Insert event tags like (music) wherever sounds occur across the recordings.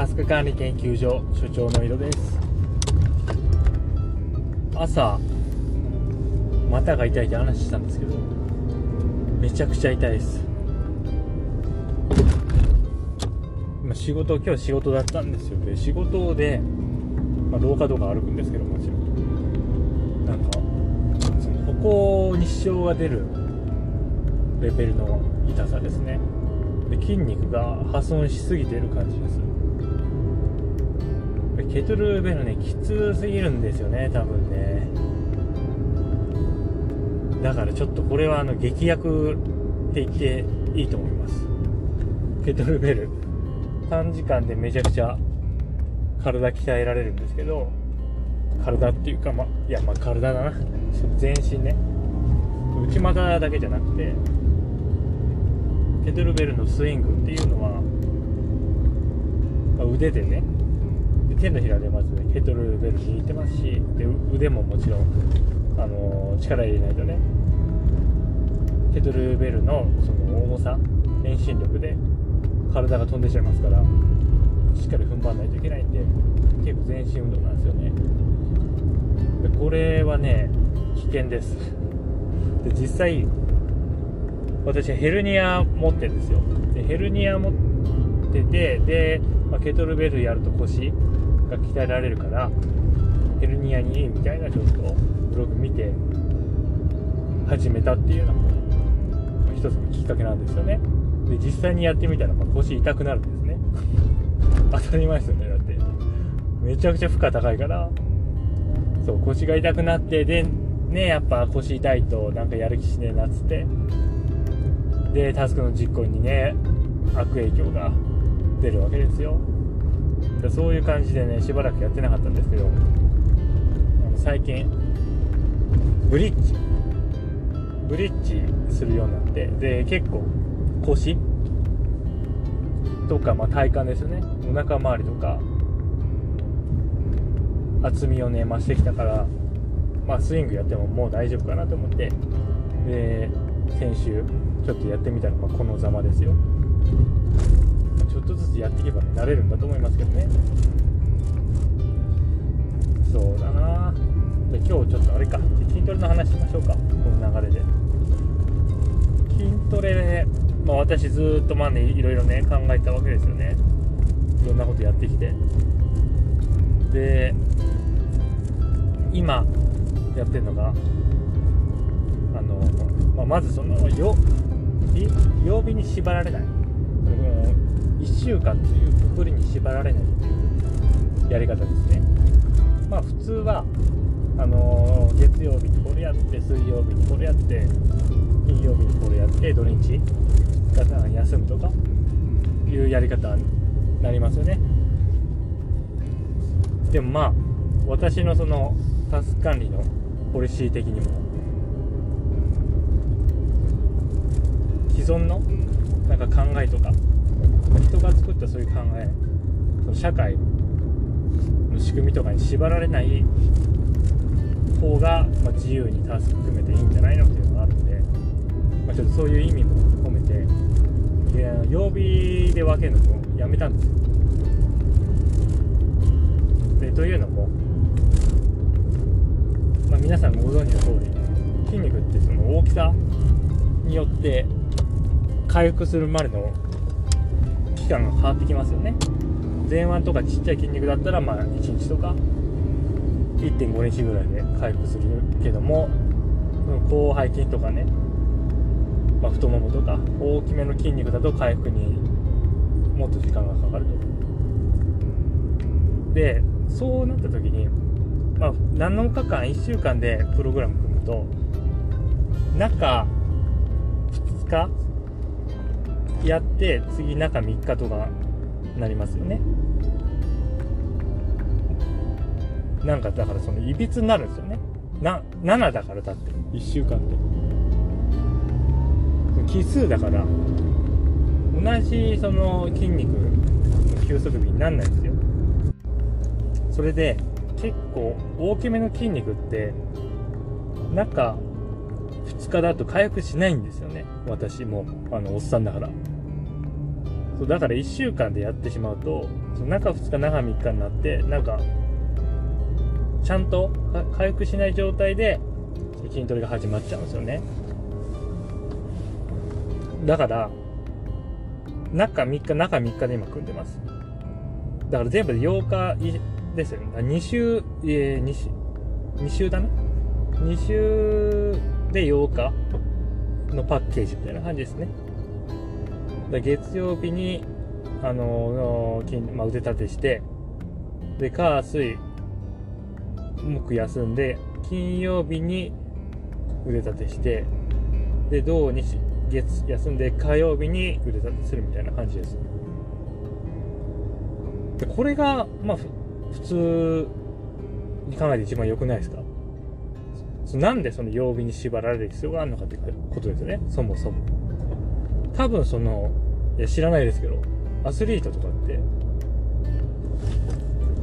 タスク管理研究所所長の井戸です。朝股が痛いって話したんですけどめちゃくちゃ痛いです。今仕事今日仕事だったんですよ。で仕事で、まあ、廊下とか歩くんですけどもちろん。なんかその歩行に支障が出るレベルの痛さですね。で筋肉が破損しすぎてる感じですケトルベルねきつすぎるんですよね多分ね。だからちょっとこれはあの劇薬って言っていいと思います。ケトルベル。短時間でめちゃくちゃ体鍛えられるんですけど体っていうかまいやまあ体だな。全身ね。内股だけじゃなくてケトルベルのスイングっていうのは、腕でね手のひらでまずケトルベル握ってますしで腕ももちろん、あの、力入れないとねケトルベルのその重さ遠心力で体が飛んでしまいますからしっかり踏ん張らないといけないんで結構全身運動なんですよね。でこれはね危険です。で実際私ヘルニア持ってるんですよ。でヘルニア持っててで、まあ、ケトルベルやると腰が鍛えられるからヘルニアにいいみたいなちょっとブログ見て始めたっていうのも一つのきっかけなんですよね。で実際にやってみたらま腰痛くなるんですね。(laughs) 当たり前ですよね。だってめちゃくちゃ負荷高いからそう腰が痛くなってでねやっぱ腰痛いとなんかやる気しねえなっつってでタスクの実行にね悪影響が出るわけですよ。そういう感じでねしばらくやってなかったんですけど最近ブリッジブリッジするようになってで結構腰とか、まあ、体幹ですよね。お腹周りとか厚みをね増してきたからまあスイングやってももう大丈夫かなと思ってで先週ちょっとやってみたら、まあ、このざまですよ。ちょっとずつやっていけばね慣れるんだと思いますけどね。そうだな。で今日ちょっとあれか。筋トレの話しましょうか。この流れで。筋トレ、まあ、私ずっとまあねいろいろね考えたわけですよね。いろんなことやってきて。で今やってるのがあの、まあ、まずそのよ曜日に縛られない。1週間というくくりに縛られないというやり方ですね。まあ普通はあの月曜日にこれやって水曜日にこれやって金曜日にこれやって土日が休むとかいうやり方になりますよね。でもまあ私のそのタスク管理のポリシー的にも既存のなんか考えとか人が作ったそういう考えその社会の仕組みとかに縛られない方が、まあ、自由にタスク組めていいんじゃないのっていうのがあるんで、まあ、ちょっとそういう意味も込めていや曜日で分けるのもやめたんですよ。でというのも、まあ、皆さんご存知の通り筋肉ってその大きさによって回復するまでの期間が変わってきますよね。前腕とかちっちゃい筋肉だったらまあ1日とか1.5日ぐらいで回復するけども広背筋とかね、まあ、太ももとか大きめの筋肉だと回復にもっと時間がかかると。でそうなった時に、まあ、7日間1週間でプログラム組むと中2日やって次中3日とかなりますよね。なんかだからそのいびつになるんですよね。な7だからだって1週間で。奇数だから同じその筋肉の休息日になんないんですよ。それで結構大きめの筋肉って中2日だと回復しないんですよね。私もあのおっさんだからそうだから1週間でやってしまうとその中2日中3日になってなんかちゃんと回復しない状態で筋トレが始まっちゃうんですよね。だから中3日中3日で今組んでます。だから全部で8日ですよね。2週えー、2週2週だな？2週で8日のパッケージみたいな感じですね。で月曜日にあの筋、まあ、腕立てしてで火水木休んで金曜日に腕立てしてで土日月休んで火曜日に腕立てするみたいな感じです。でこれがまあ普通に考えて一番良くないですか？なんでその曜日に縛られる必要があるのかってことですよねそもそも。多分そのいや知らないですけどアスリートとかって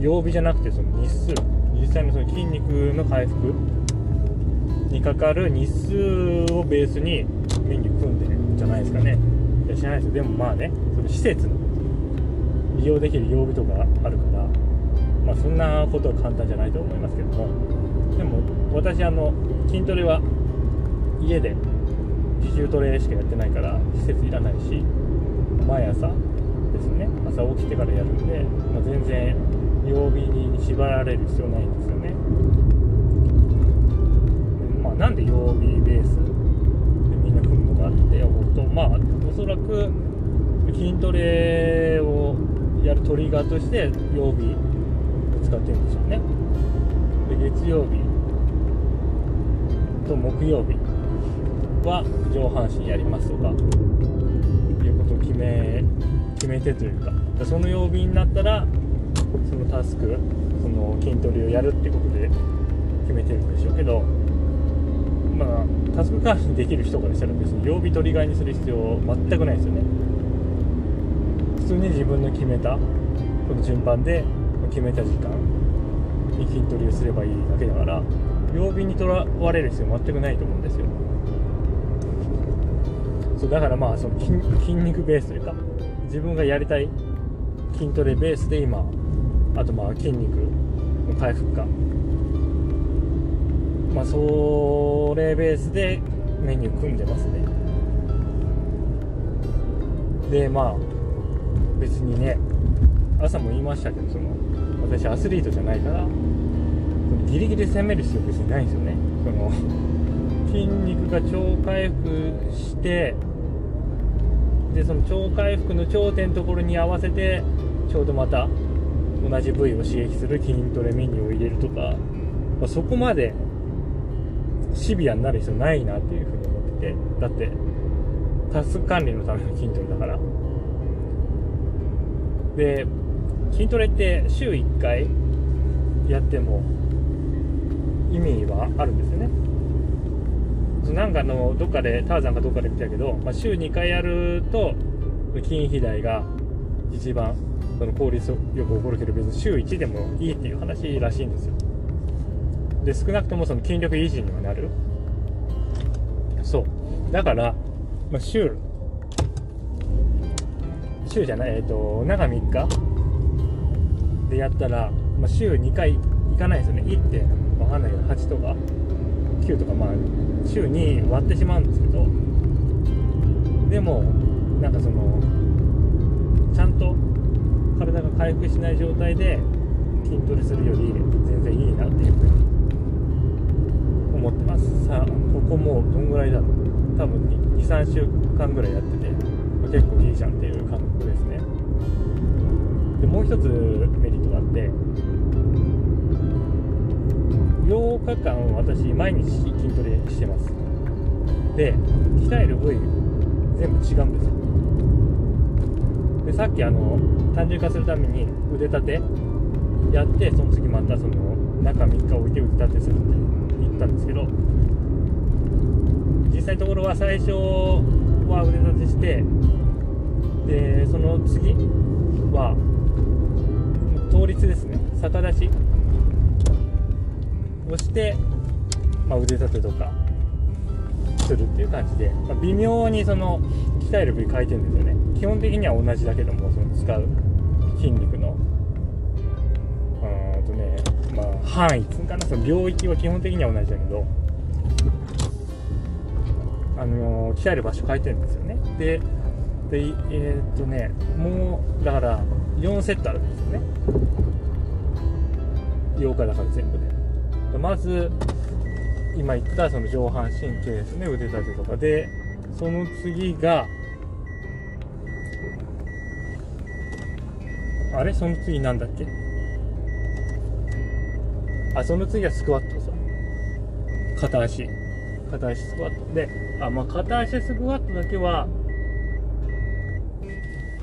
曜日じゃなくてその日数実際のその筋肉の回復にかかる日数をベースにメニュー組んでるんじゃないですかね。いや知らないですよ。でもまあねその施設の利用できる曜日とかあるからまあそんなことは簡単じゃないと思いますけども。でも私あの筋トレは家で重トレしかやってないから施設いらないし毎朝ですね。朝起きてからやるんで、まあ、全然曜日に縛られる必要ないんですよね。まあなんで曜日ベース？でみんな組むのかって思うとまあおそらく筋トレをやるトリガーとして曜日を使ってるんですよね。で月曜日と木曜日は上半身やりますとかいうことを決め決めてというかその曜日になったらそのタスクその筋トレをやるってことで決めてるんでしょうけどまあタスク管理できる人からしたら別に曜日取り替えにする必要全くないですよね。普通に自分の決めたこの順番で決めた時間に筋トレをすればいいだけだから曜日にとらわれる必要全くないと思うんですよ。そうだからまあその筋肉ベースというか自分がやりたい筋トレベースで今あとまあ筋肉の回復か。まあそれベースでメニュー組んでますね。でまあ別にね朝も言いましたけどその私アスリートじゃないからギリギリ攻める必要別にないんですよね。その筋肉が超回復してでその超回復の頂点のところに合わせてちょうどまた同じ部位を刺激する筋トレメニューを入れるとか、まあ、そこまでシビアになる必要ないなっていうふうに思っててだってタスク管理のための筋トレだから。で筋トレって週1回やっても意味はあるんですなんかのどっかでターザンがどっかで言ってたけど、まあ、週2回やると筋肥大が一番その効率よく起こるけど別に週1でもいいっていう話らしいんですよ。で少なくともその筋力維持にはなる。そう。だから、まあ、週週じゃないえっ、ー、と中3日でやったら、まあ、週2回行かないですよね。1点わかんないけど8とか。9とかまあ週に割ってしまうんですけどでもなんかそのちゃんと体が回復しない状態で筋トレするより全然いいなっていうふうに思ってます。さあここもうどんぐらいだろう。多分23週間ぐらいやってて結構いいじゃんっていう感覚ですね。でもう一つメリットがあって日間私毎日筋トレしてます。で鍛える部位全部違うんですよ。でさっきあの単純化するために腕立てやってその次またその中3日置いて腕立てするって言ったんですけど実際のところは最初は腕立てしてでその次は倒立ですね。逆立ち。をして、まあ、腕立てとかするっていう感じで、まあ、微妙にその鍛える部位変えてるんですよね。基本的には同じだけどもその使う筋肉の。うんとねまあ範囲つうかなその領域は基本的には同じだけどあのー、鍛える場所変えてるんですよね。ででえー、っとねもうだから4セットあるんですよね。8日だから全部で。まず今言ったその上半身系ですね腕立てとかでその次があれ？その次なんだっけ？あその次はスクワットさ。片足。片足スクワット。であまあ片足スクワットだけは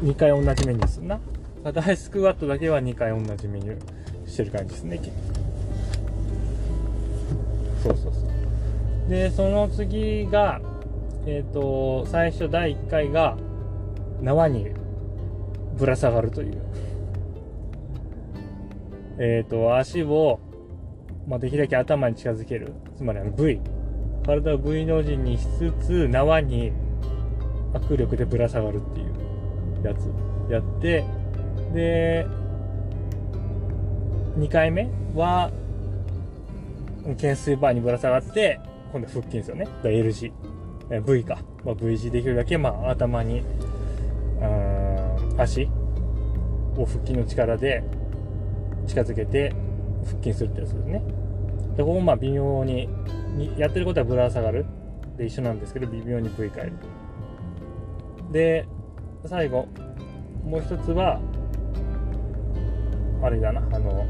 2回同じメニューすんな。片足スクワットだけは2回同じメニューしてる感じですねそうそうそう。でその次がえっ、ー、と最初第1回が縄にぶら下がるという。えっ、と足を、まあ、できるだけ頭に近づける。つまりあの V 体を V の字にしつつ縄に握力でぶら下がるっていうやつやってで2回目は懸垂バーにぶら下がって今度腹筋ですよね。L 字 V か、まあ、V 字できるだけ、まあ、頭にうん足を腹筋の力で近づけて腹筋するってやつですね。でここまあ微妙ににやってることはぶら下がる。で一緒なんですけど微妙に V 変える。で最後もう一つはあれだなあの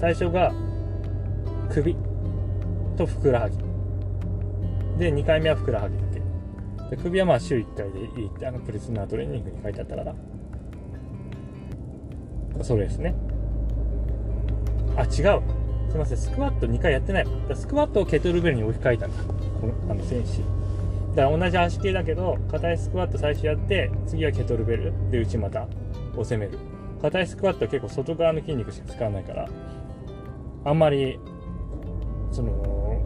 最初が首とふくらはぎ。で2回目はふくらはぎだけ。で首はまあ週1回でいいってあのプリスナートレーニングに書いてあったからそれですね。あ違う。すいません。スクワット2回やってない。スクワットをケトルベルに置き換えたんだ。このあの選手。だから同じ足系だけど硬いスクワット最初やって次はケトルベル。で内股を攻める。硬いスクワットは結構外側の筋肉しか使わないから。あんまりその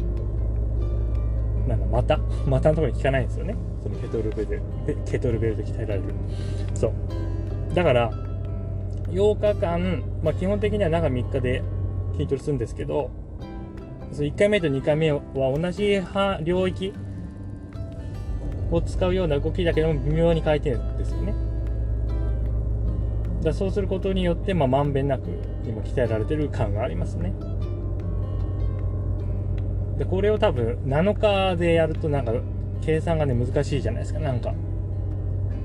なんだ股股 (laughs) のところに効かないんですよね。そのケトルベルケトルベルで鍛えられる。そう。だから8日間、まあ、基本的には中3日で筋トレするんですけどそ1回目と2回目は同じ領域を使うような動きだけども微妙に変えてるんですよね。だそうすることによって、まあ、まんべんなく今鍛えられてる感がありますね。でこれを多分7日でやるとなんか計算がね難しいじゃないですか。なんか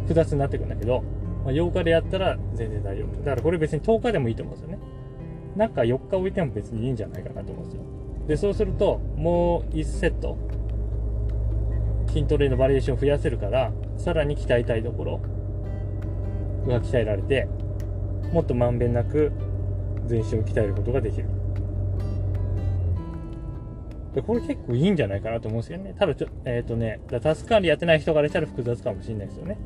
複雑になってくんだけど、まあ、8日でやったら全然大丈夫。だからこれ別に10日でもいいと思うんですよね。なんか4日置いても別にいいんじゃないかなと思うんですよ。でそうするともう1セット筋トレのバリエーションを増やせるからさらに鍛えたいところが鍛えられてもっとまんべんなく全身を鍛えることができる。でこれ結構いいんじゃないかなと思うんですよね。ただちょえっ、ー、とねタスク管理やってない人からしたら複雑かもしれないですよね。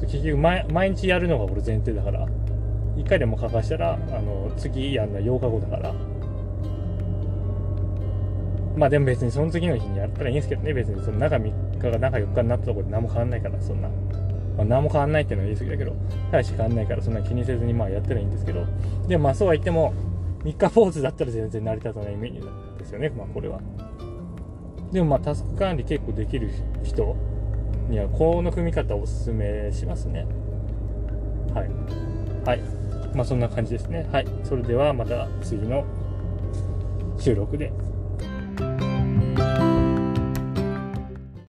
結局毎日やるのが俺前提だから。1回でも欠かしたらあの次やんのは8日後だから。まあでも別にその次の日にやったらいいんですけどね、別にその中3日が中4日になったところで何も変わんないから、そんな。まあ、何も変わんないっていうのは言い過ぎだけど、大して変わんないからそんな気にせずにまあやったらいいんですけど、でもまあそうは言っても、3日ポーズだったら全然成り立たないメニューですよね、まあこれは。でもまあタスク管理結構できる人にはこの組み方をおすすめしますね。はい。はい。まあそんな感じですね。はい。それではまた次の収録で